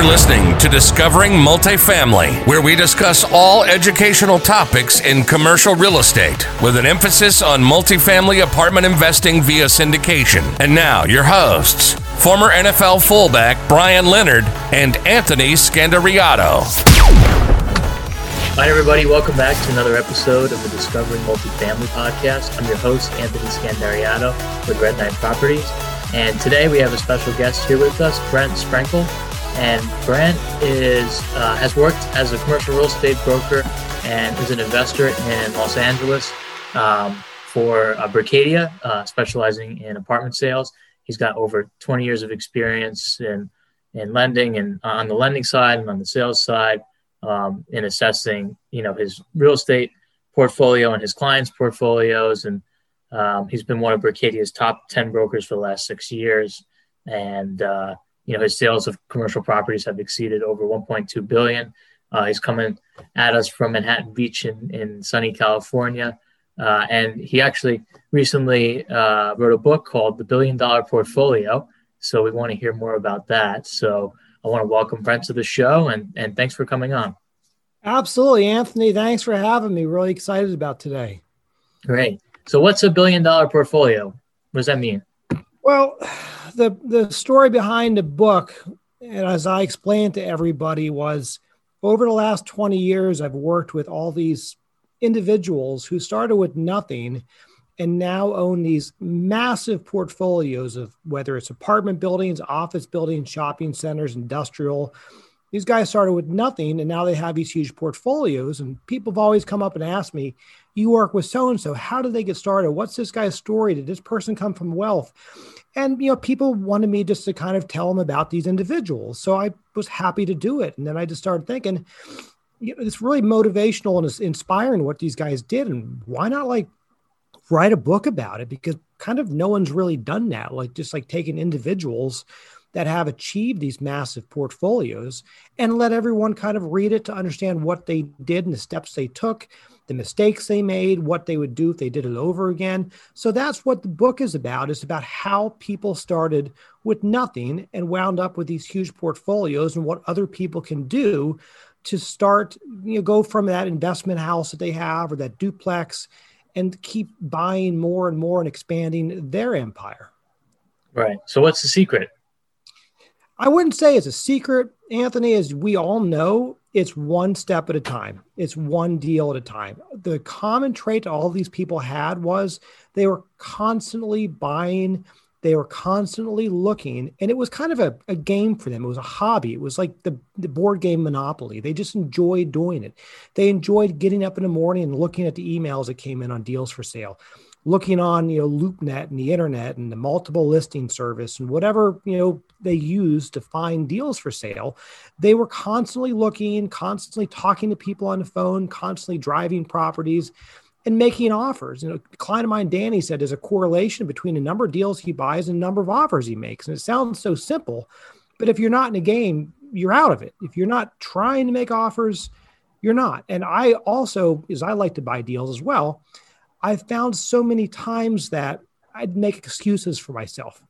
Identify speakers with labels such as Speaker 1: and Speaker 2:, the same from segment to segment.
Speaker 1: You're listening to Discovering Multifamily, where we discuss all educational topics in commercial real estate with an emphasis on multifamily apartment investing via syndication. And now, your hosts, former NFL fullback Brian Leonard and Anthony Scandariato.
Speaker 2: Hi, everybody. Welcome back to another episode of the Discovering Multifamily podcast. I'm your host, Anthony Scandariato with Red Knight Properties. And today we have a special guest here with us, Brent Sprenkle. And Brent is uh, has worked as a commercial real estate broker and is an investor in Los Angeles um, for uh, Berkadia, uh, specializing in apartment sales. He's got over 20 years of experience in in lending and on the lending side and on the sales side um, in assessing, you know, his real estate portfolio and his clients' portfolios. And um, he's been one of Berkadia's top 10 brokers for the last six years. And uh, you know his sales of commercial properties have exceeded over 1.2 billion. Uh, he's coming at us from Manhattan Beach in, in sunny California. Uh, and he actually recently uh, wrote a book called The Billion Dollar Portfolio. So we want to hear more about that. So I want to welcome Brent to the show and, and thanks for coming on.
Speaker 3: Absolutely, Anthony. Thanks for having me. Really excited about today.
Speaker 2: Great. So, what's a billion dollar portfolio? What does that mean?
Speaker 3: Well, the the story behind the book, and as I explained to everybody, was over the last 20 years, I've worked with all these individuals who started with nothing and now own these massive portfolios of whether it's apartment buildings, office buildings, shopping centers, industrial. These guys started with nothing and now they have these huge portfolios. And people have always come up and asked me, You work with so and so. How did they get started? What's this guy's story? Did this person come from wealth? and you know people wanted me just to kind of tell them about these individuals so i was happy to do it and then i just started thinking you know it's really motivational and it's inspiring what these guys did and why not like write a book about it because kind of no one's really done that like just like taking individuals that have achieved these massive portfolios and let everyone kind of read it to understand what they did and the steps they took the mistakes they made, what they would do if they did it over again. So that's what the book is about. It's about how people started with nothing and wound up with these huge portfolios and what other people can do to start, you know, go from that investment house that they have or that duplex and keep buying more and more and expanding their empire.
Speaker 2: Right. So what's the secret?
Speaker 3: I wouldn't say it's a secret, Anthony, as we all know, it's one step at a time. It's one deal at a time. The common trait all these people had was they were constantly buying, they were constantly looking, and it was kind of a, a game for them. It was a hobby. It was like the, the board game Monopoly. They just enjoyed doing it. They enjoyed getting up in the morning and looking at the emails that came in on deals for sale looking on you know LoopNet and the internet and the multiple listing service and whatever you know they use to find deals for sale they were constantly looking constantly talking to people on the phone constantly driving properties and making offers. You know client of mine danny said there's a correlation between the number of deals he buys and the number of offers he makes and it sounds so simple but if you're not in a game you're out of it. If you're not trying to make offers you're not. And i also as i like to buy deals as well I've found so many times that I'd make excuses for myself.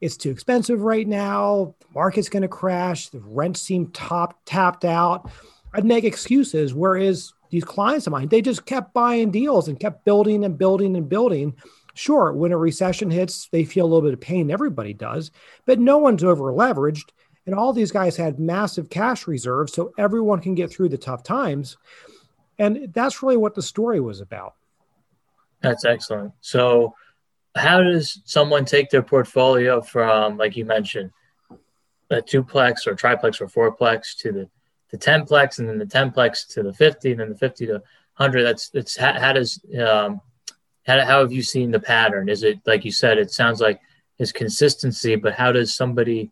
Speaker 3: It's too expensive right now. The market's going to crash. The rents seem top tapped out. I'd make excuses. Whereas these clients of mine, they just kept buying deals and kept building and building and building. Sure, when a recession hits, they feel a little bit of pain. Everybody does, but no one's over leveraged. And all these guys had massive cash reserves, so everyone can get through the tough times. And that's really what the story was about.
Speaker 2: That's excellent. So, how does someone take their portfolio from, like you mentioned, a duplex or triplex or fourplex to the the tenplex, and then the tenplex to the fifty, and then the fifty to hundred? That's it's how, how does um, how, how have you seen the pattern? Is it like you said? It sounds like is consistency, but how does somebody?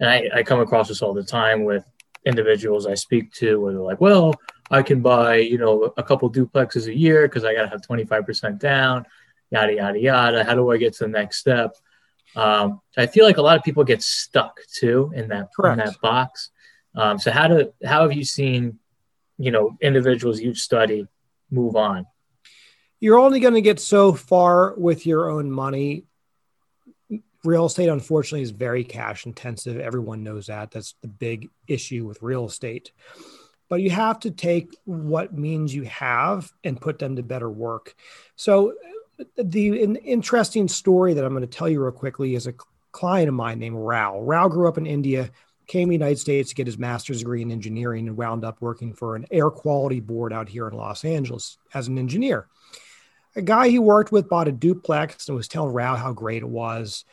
Speaker 2: And I, I come across this all the time with individuals I speak to, where they're like, "Well, I can buy, you know, a couple duplexes a year because I got to have 25% down, yada, yada, yada. How do I get to the next step? Um, I feel like a lot of people get stuck too in that, in that box. Um, so how do, how have you seen, you know, individuals you've studied move on?
Speaker 3: You're only going to get so far with your own money real estate, unfortunately, is very cash intensive. Everyone knows that. That's the big issue with real estate. But you have to take what means you have and put them to better work. So, the interesting story that I'm going to tell you real quickly is a client of mine named Rao. Rao grew up in India, came to the United States to get his master's degree in engineering, and wound up working for an air quality board out here in Los Angeles as an engineer. A guy he worked with bought a duplex and was telling Rao how great it was.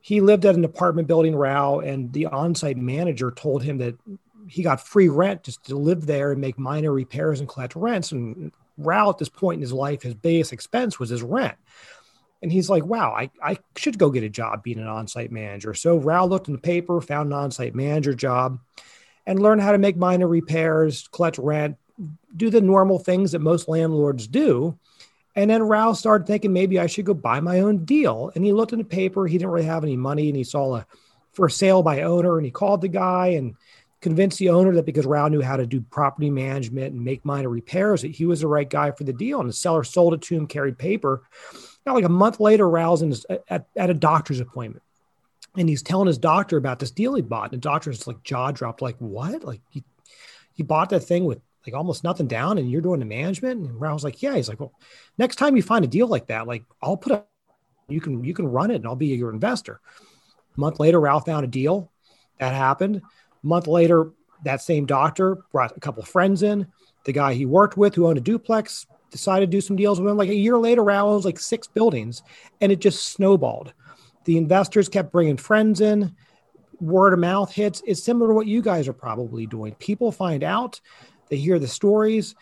Speaker 3: He lived at an apartment building, Rao, and the on site manager told him that he got free rent just to live there and make minor repairs and collect rents. And Rao, at this point in his life, his biggest expense was his rent. And he's like, wow, I, I should go get a job being an on-site manager. So Rao looked in the paper, found an on-site manager job, and learned how to make minor repairs, collect rent, do the normal things that most landlords do. And then Rao started thinking maybe I should go buy my own deal. And he looked in the paper. He didn't really have any money, and he saw a for sale by owner. And he called the guy and convinced the owner that because Rao knew how to do property management and make minor repairs, that he was the right guy for the deal. And the seller sold it to him, carried paper. Now, like a month later, Rao's his, at, at a doctor's appointment. And he's telling his doctor about this deal he bought. And the doctor's like jaw dropped, like, what? Like he, he bought that thing with like almost nothing down and you're doing the management. And Rao's like, yeah. He's like, well, next time you find a deal like that, like I'll put a you can you can run it and I'll be your investor. A month later, Rao found a deal. That happened. A month later, that same doctor brought a couple friends in. The guy he worked with, who owned a duplex, decided to do some deals with him. Like a year later, Rao owns like six buildings, and it just snowballed. The investors kept bringing friends in. Word of mouth hits. It's similar to what you guys are probably doing. People find out, they hear the stories,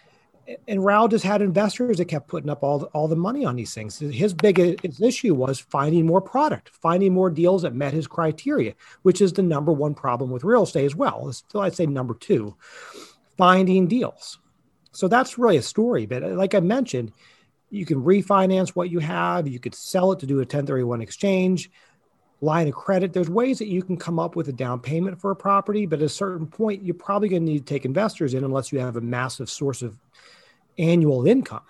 Speaker 3: and Rao just had investors that kept putting up all the, all the money on these things. His biggest issue was finding more product, finding more deals that met his criteria, which is the number one problem with real estate as well. Still, I'd say number two, finding deals. So that's really a story. But uh, like I mentioned, you can refinance what you have. You could sell it to do a 1031 exchange, line of credit. There's ways that you can come up with a down payment for a property, but at a certain point, you're probably going to need to take investors in unless you have a massive source of annual income.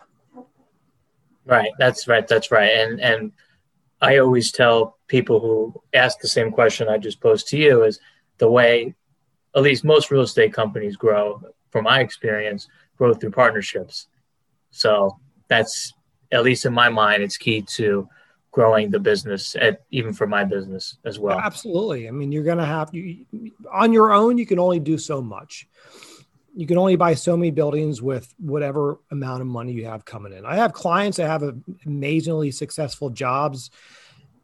Speaker 2: Right. That's right. That's right. And and I always tell people who ask the same question I just posed to you is the way at least most real estate companies grow, from my experience, grow through partnerships. So that's at least in my mind, it's key to growing the business at even for my business as well.
Speaker 3: Absolutely. I mean, you're going to have you on your own, you can only do so much you can only buy so many buildings with whatever amount of money you have coming in. I have clients that have amazingly successful jobs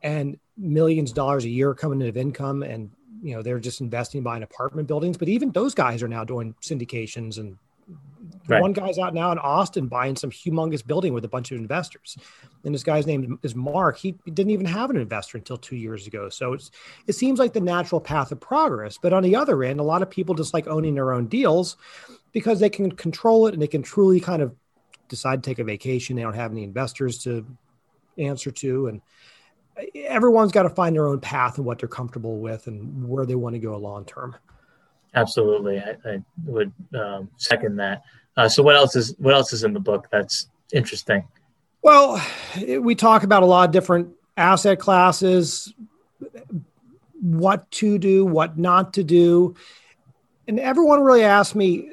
Speaker 3: and millions of dollars a year coming in of income and you know they're just investing buying apartment buildings but even those guys are now doing syndications and Right. One guy's out now in Austin buying some humongous building with a bunch of investors. And this guy's name is Mark. He didn't even have an investor until two years ago. So it's it seems like the natural path of progress. But on the other end, a lot of people just like owning their own deals because they can control it and they can truly kind of decide to take a vacation. They don't have any investors to answer to. And everyone's got to find their own path and what they're comfortable with and where they want to go long term.
Speaker 2: Absolutely, I, I would um, second that. Uh, so, what else is what else is in the book that's interesting?
Speaker 3: Well, we talk about a lot of different asset classes, what to do, what not to do, and everyone really asks me,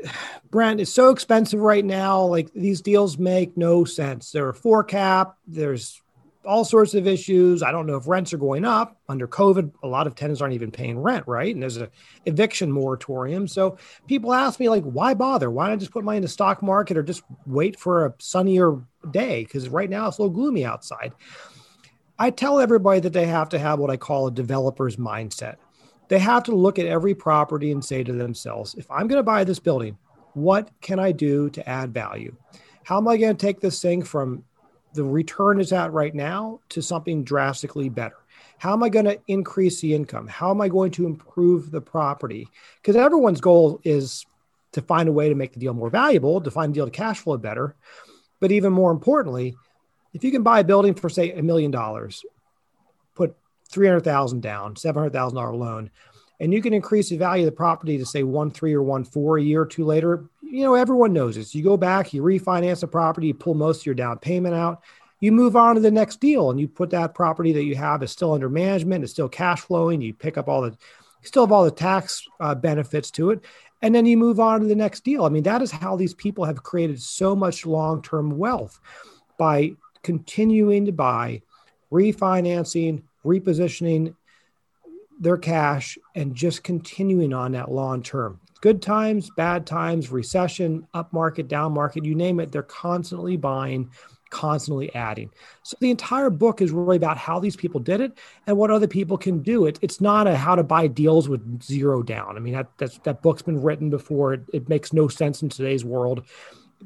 Speaker 3: Brent, it's so expensive right now. Like these deals make no sense. They're a four cap. There's all sorts of issues. I don't know if rents are going up under COVID. A lot of tenants aren't even paying rent, right? And there's a eviction moratorium. So people ask me like, why bother? Why not just put money in the stock market or just wait for a sunnier day? Because right now it's a little gloomy outside. I tell everybody that they have to have what I call a developer's mindset. They have to look at every property and say to themselves, if I'm going to buy this building, what can I do to add value? How am I going to take this thing from the return is at right now to something drastically better? How am I going to increase the income? How am I going to improve the property? Because everyone's goal is to find a way to make the deal more valuable, to find a deal to cash flow better. But even more importantly, if you can buy a building for say a million dollars, put 300,000 down, $700,000 loan, and you can increase the value of the property to say one, three or one, four a year or two later, you know, everyone knows this. You go back, you refinance the property, you pull most of your down payment out, you move on to the next deal and you put that property that you have is still under management, it's still cash flowing. You pick up all the, still have all the tax uh, benefits to it. And then you move on to the next deal. I mean, that is how these people have created so much long term wealth by continuing to buy, refinancing, repositioning their cash, and just continuing on that long term. Good times, bad times, recession, up market, down market, you name it, they're constantly buying constantly adding. So the entire book is really about how these people did it and what other people can do. It, it's not a how to buy deals with zero down. I mean, that, that book's been written before. It, it makes no sense in today's world.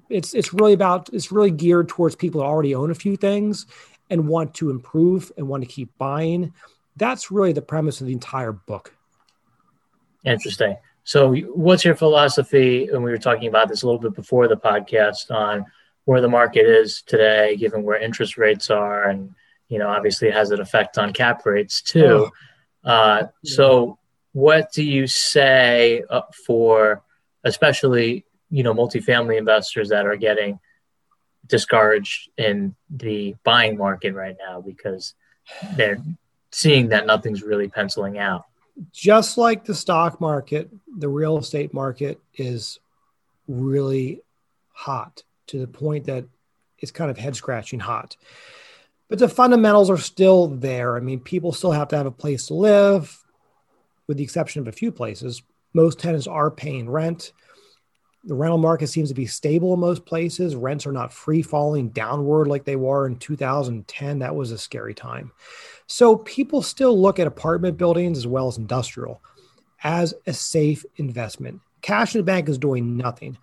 Speaker 3: It's, it's really about, it's really geared towards people that already own a few things and want to improve and want to keep buying. That's really the premise of the entire book.
Speaker 2: Interesting. So, what's your philosophy? And we were talking about this a little bit before the podcast on where the market is today, given where interest rates are, and you know, obviously has an effect on cap rates too. Oh. Uh, so, what do you say uh, for, especially you know, multifamily investors that are getting discouraged in the buying market right now because they're seeing that nothing's really penciling out?
Speaker 3: Just like the stock market, the real estate market is really hot to the point that it's kind of head scratching hot. But the fundamentals are still there. I mean, people still have to have a place to live, with the exception of a few places. Most tenants are paying rent. The rental market seems to be stable in most places. Rents are not free falling downward like they were in 2010. That was a scary time. So people still look at apartment buildings as well as industrial as a safe investment. Cash in the bank is doing nothing.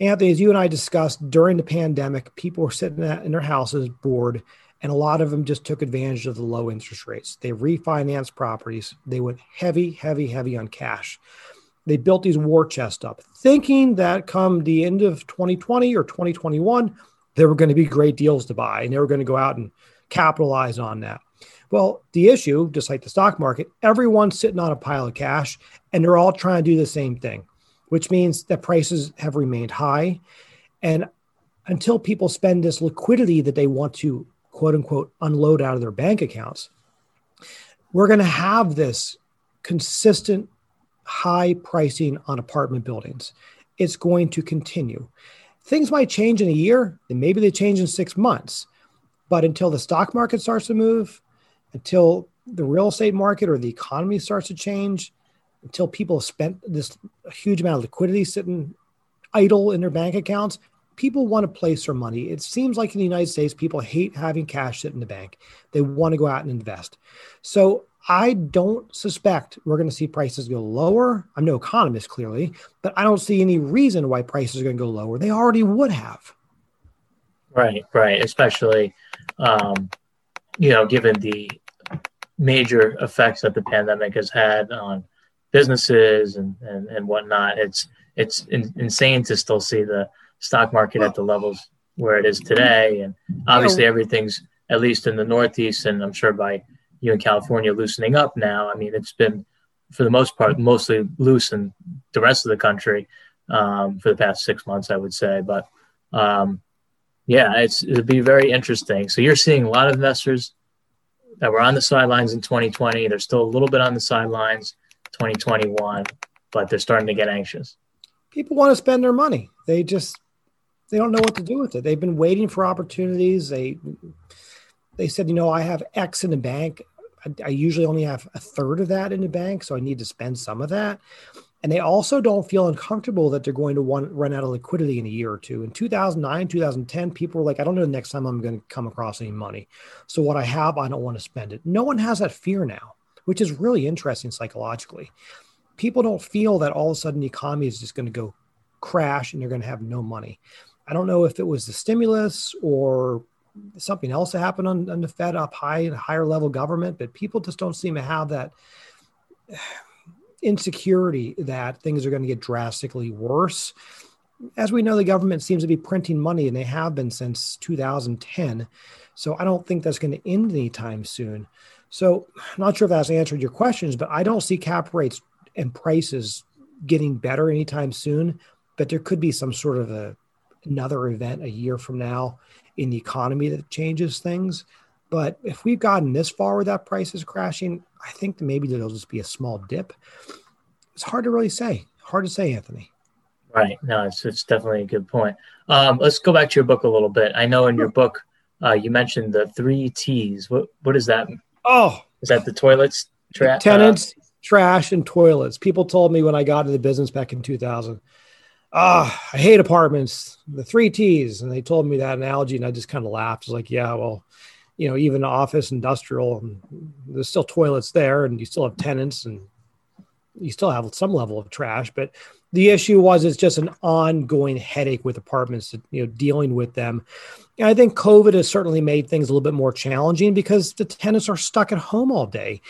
Speaker 3: Anthony, as you and I discussed during the pandemic, people were sitting in their houses bored, and a lot of them just took advantage of the low interest rates. They refinanced properties. They went heavy, heavy, heavy on cash. They built these war chests up, thinking that come the end of 2020 or 2021, there were going to be great deals to buy, and they were going to go out and capitalize on that. Well, the issue, just like the stock market, everyone's sitting on a pile of cash, and they're all trying to do the same thing which means that prices have remained high. And until people spend this liquidity that they want to quote unquote unload out of their bank accounts, we're going to have this consistent high pricing on apartment buildings. It's going to continue. Things might change in a year, and maybe they change in six months. But until the stock market starts to move, until the real estate market or the economy starts to change, until people have spent this huge amount of liquidity sitting idle in their bank accounts, people want to place their money. It seems like in the United States, people hate having cash sit in the bank. They want to go out and invest. So I don't suspect we're going to see prices go lower. I'm no economist, clearly, but I don't see any reason why prices are going to go lower. They already would have.
Speaker 2: Right, right. Especially, um, you know, given the major effects that the pandemic has had on businesses and, and, and whatnot. It's it's in, insane to still see the stock market at the levels where it is today. And obviously, everything's at least in the Northeast, and I'm sure by you in California loosening up now. I mean, it's been for the most part mostly loose in the rest of the country um, for the past six months, I would say. But um, yeah, it's it'll be very interesting. So you're seeing a lot of investors that were on the sidelines in 2020. They're still a little bit on the sidelines 2021, but they're starting to get anxious.
Speaker 3: People want to spend their money. They just they don't know what to do with it. They've been waiting for opportunities. They they said, you know, I have X in the bank. I, I usually only have a third of that in the bank, so I need to spend some of that. And they also don't feel uncomfortable that they're going to want, run out of liquidity in a year or two. In 2009, 2010, people were like, I don't know the next time I'm going to come across any money. So what I have, I don't want to spend it. No one has that fear now which is really interesting psychologically. People don't feel that all of a sudden the economy is just going to go crash and they're going to have no money. I don't know if it was the stimulus or something else that happened on, on the Fed up high, and higher level government, but people just don't seem to have that insecurity that things are going to get drastically worse. As we know, the government seems to be printing money, and they have been since 2010. So I don't think that's going to end anytime soon. So, I'm not sure if that's answered your questions, but I don't see cap rates and prices getting better anytime soon. But there could be some sort of a another event a year from now, in the economy that changes things. But if we've gotten this far without prices crashing, I think that maybe there'll just be a small dip. It's hard to really say. Hard to say, Anthony.
Speaker 2: Right. No, it's, it's definitely a good point. Um, let's go back to your book a little bit. I know in your book uh, you mentioned the three T's. What what is that?
Speaker 3: Oh,
Speaker 2: is that the toilets,
Speaker 3: tra- tenants, uh, trash, and toilets? People told me when I got into the business back in 2000, ah, oh, I hate apartments. The three T's, and they told me that analogy, and I just kind of laughed. I was like, yeah, well, you know, even office, industrial, and there's still toilets there, and you still have tenants, and you still have some level of trash, but the issue was it's just an ongoing headache with apartments, you know, dealing with them. And I think COVID has certainly made things a little bit more challenging because the tenants are stuck at home all day.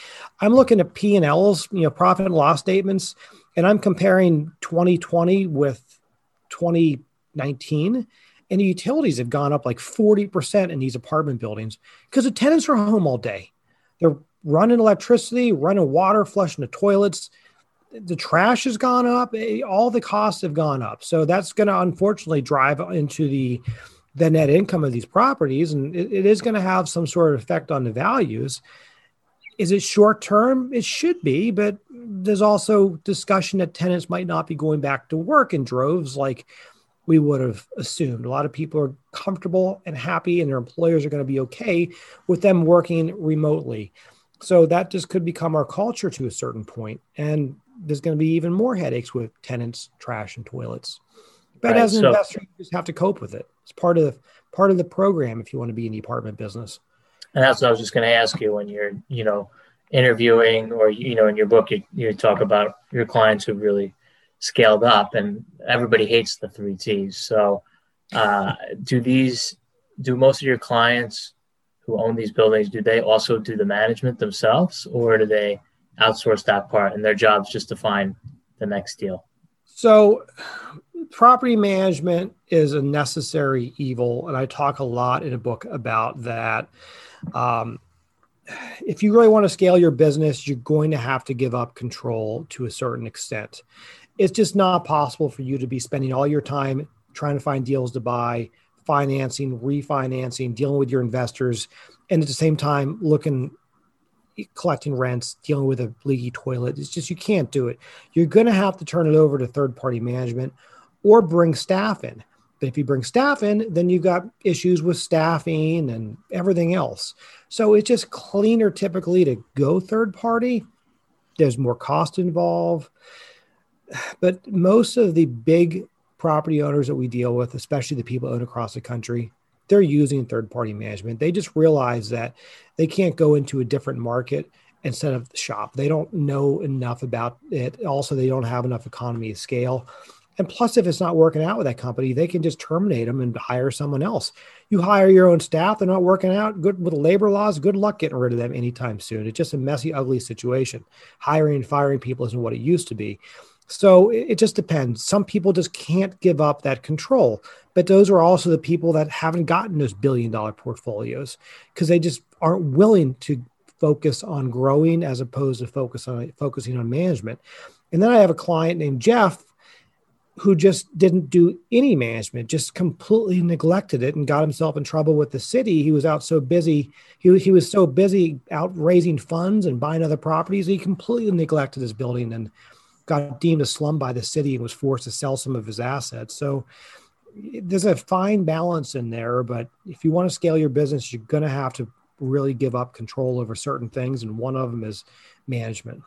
Speaker 3: I'm looking at P and L's, you know, profit and loss statements, and I'm comparing 2020 with 2019, and the utilities have gone up like 40% in these apartment buildings because the tenants are home all day. They're running electricity, running water, flushing the toilets. The trash has gone up. Eh, all the costs have gone up. So that's going to unfortunately drive into the the net income of these properties and it, it is going to have some sort of effect on the values. Is it short term it should be but there's also discussion that tenants might not be going back to work in droves like we would have assumed a lot of people are comfortable and happy and their employers are going to be okay with them working remotely so that just could become our culture to a certain point and there's going to be even more headaches with tenants, trash, and toilets. But right, as an so, investor, you just have to cope with it. It's part of the part of the program if you want to be in the apartment business.
Speaker 2: And that's what I was just going to ask you when you're, you know, interviewing or you know, in your book, you, you talk about your clients who really scaled up, and everybody hates the three T's. So, uh, do these do most of your clients who own these buildings do they also do the management themselves, or do they outsource that part and their job's just to find the next deal.
Speaker 3: So, property management is a necessary evil. And I talk a lot in a book about that. Um, if you really want to scale your business, you're going to have to give up control to a certain extent. It's just not possible for you to be spending all your time trying to find deals to buy, financing, refinancing, dealing with your investors, and at the same time looking collecting rents, dealing with a leaky toilet. It's just you can't do it. You're going to have to turn it over to third party management or bring staff in. But if you bring staff in, then you've got issues with staffing and everything else. So it's just cleaner typically to go third party. There's more cost involved. But most of the big property owners that we deal with, especially the people own across the country, they're using third party management. They just realize that they can't go into a different market instead of the shop. They don't know enough about it. Also, they don't have enough economy of scale. And plus, if it's not working out with that company, they can just terminate them and hire someone else. You hire your own staff, they're not working out good with labor laws. Good luck getting rid of them anytime soon. It's just a messy, ugly situation. Hiring and firing people isn't what it used to be. So it just depends. Some people just can't give up that control, but those are also the people that haven't gotten those billion dollar portfolios because they just aren't willing to focus on growing as opposed to focus on focusing on management. And then I have a client named Jeff who just didn't do any management, just completely neglected it and got himself in trouble with the city. He was out so busy. He, he was so busy out raising funds and buying other properties. He completely neglected his building and got deemed a slum by the city and was forced to sell some of his assets. So there's a fine balance in there, but if you want to scale your business, you're going to have to really give up control over certain things, and one of them is management.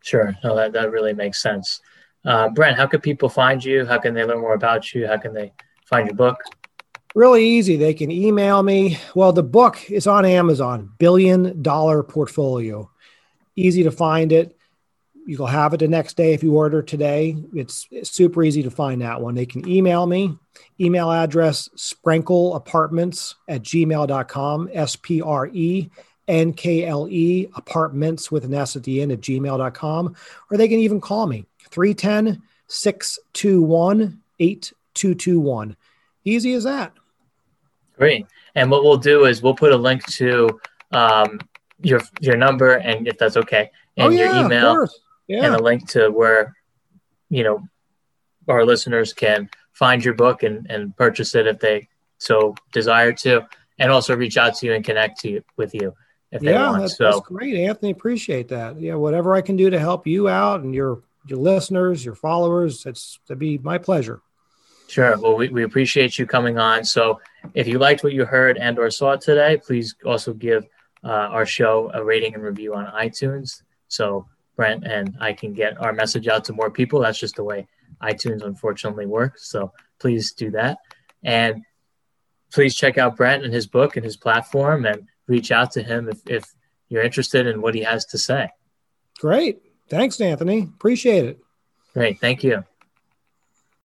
Speaker 2: Sure, no, that that really makes sense. Uh, Brent, how can people find you? How can they learn more about you? How can they find your book?
Speaker 3: Really easy. They can email me. Well, the book is on Amazon, Billion Dollar Portfolio. Easy to find it you'll have it the next day if you order today. It's, it's, super easy to find that one. They can email me. Email address sprenkle at gmail.com, S P R E N K L E apartments with an S at the end at gmail.com. Or they can even call me 310 621 8221. Easy as that.
Speaker 2: Great. And what we'll do is we'll put a link to um, your your number and if that's okay and oh, yeah, your email yeah. and a link to where you know our listeners can find your book and, and purchase it if they so desire to, and also reach out to you and connect to you, with you if they
Speaker 3: yeah,
Speaker 2: want.
Speaker 3: that's,
Speaker 2: so
Speaker 3: that's great, Anthony. Appreciate that. Yeah, whatever I can do to help you out and your your listeners, your followers, it's to be my pleasure.
Speaker 2: Sure. Well, we, we appreciate you coming on. So if you liked what you heard and or saw today, please also give uh, our show a rating and review on iTunes. So Brent and I can get our message out to more people. That's just the way iTunes unfortunately works. So please do that. And please check out Brent and his book and his platform and reach out to him if, if you're interested in what he has to say.
Speaker 3: Great. Thanks, Anthony. Appreciate it.
Speaker 2: Great. Thank you.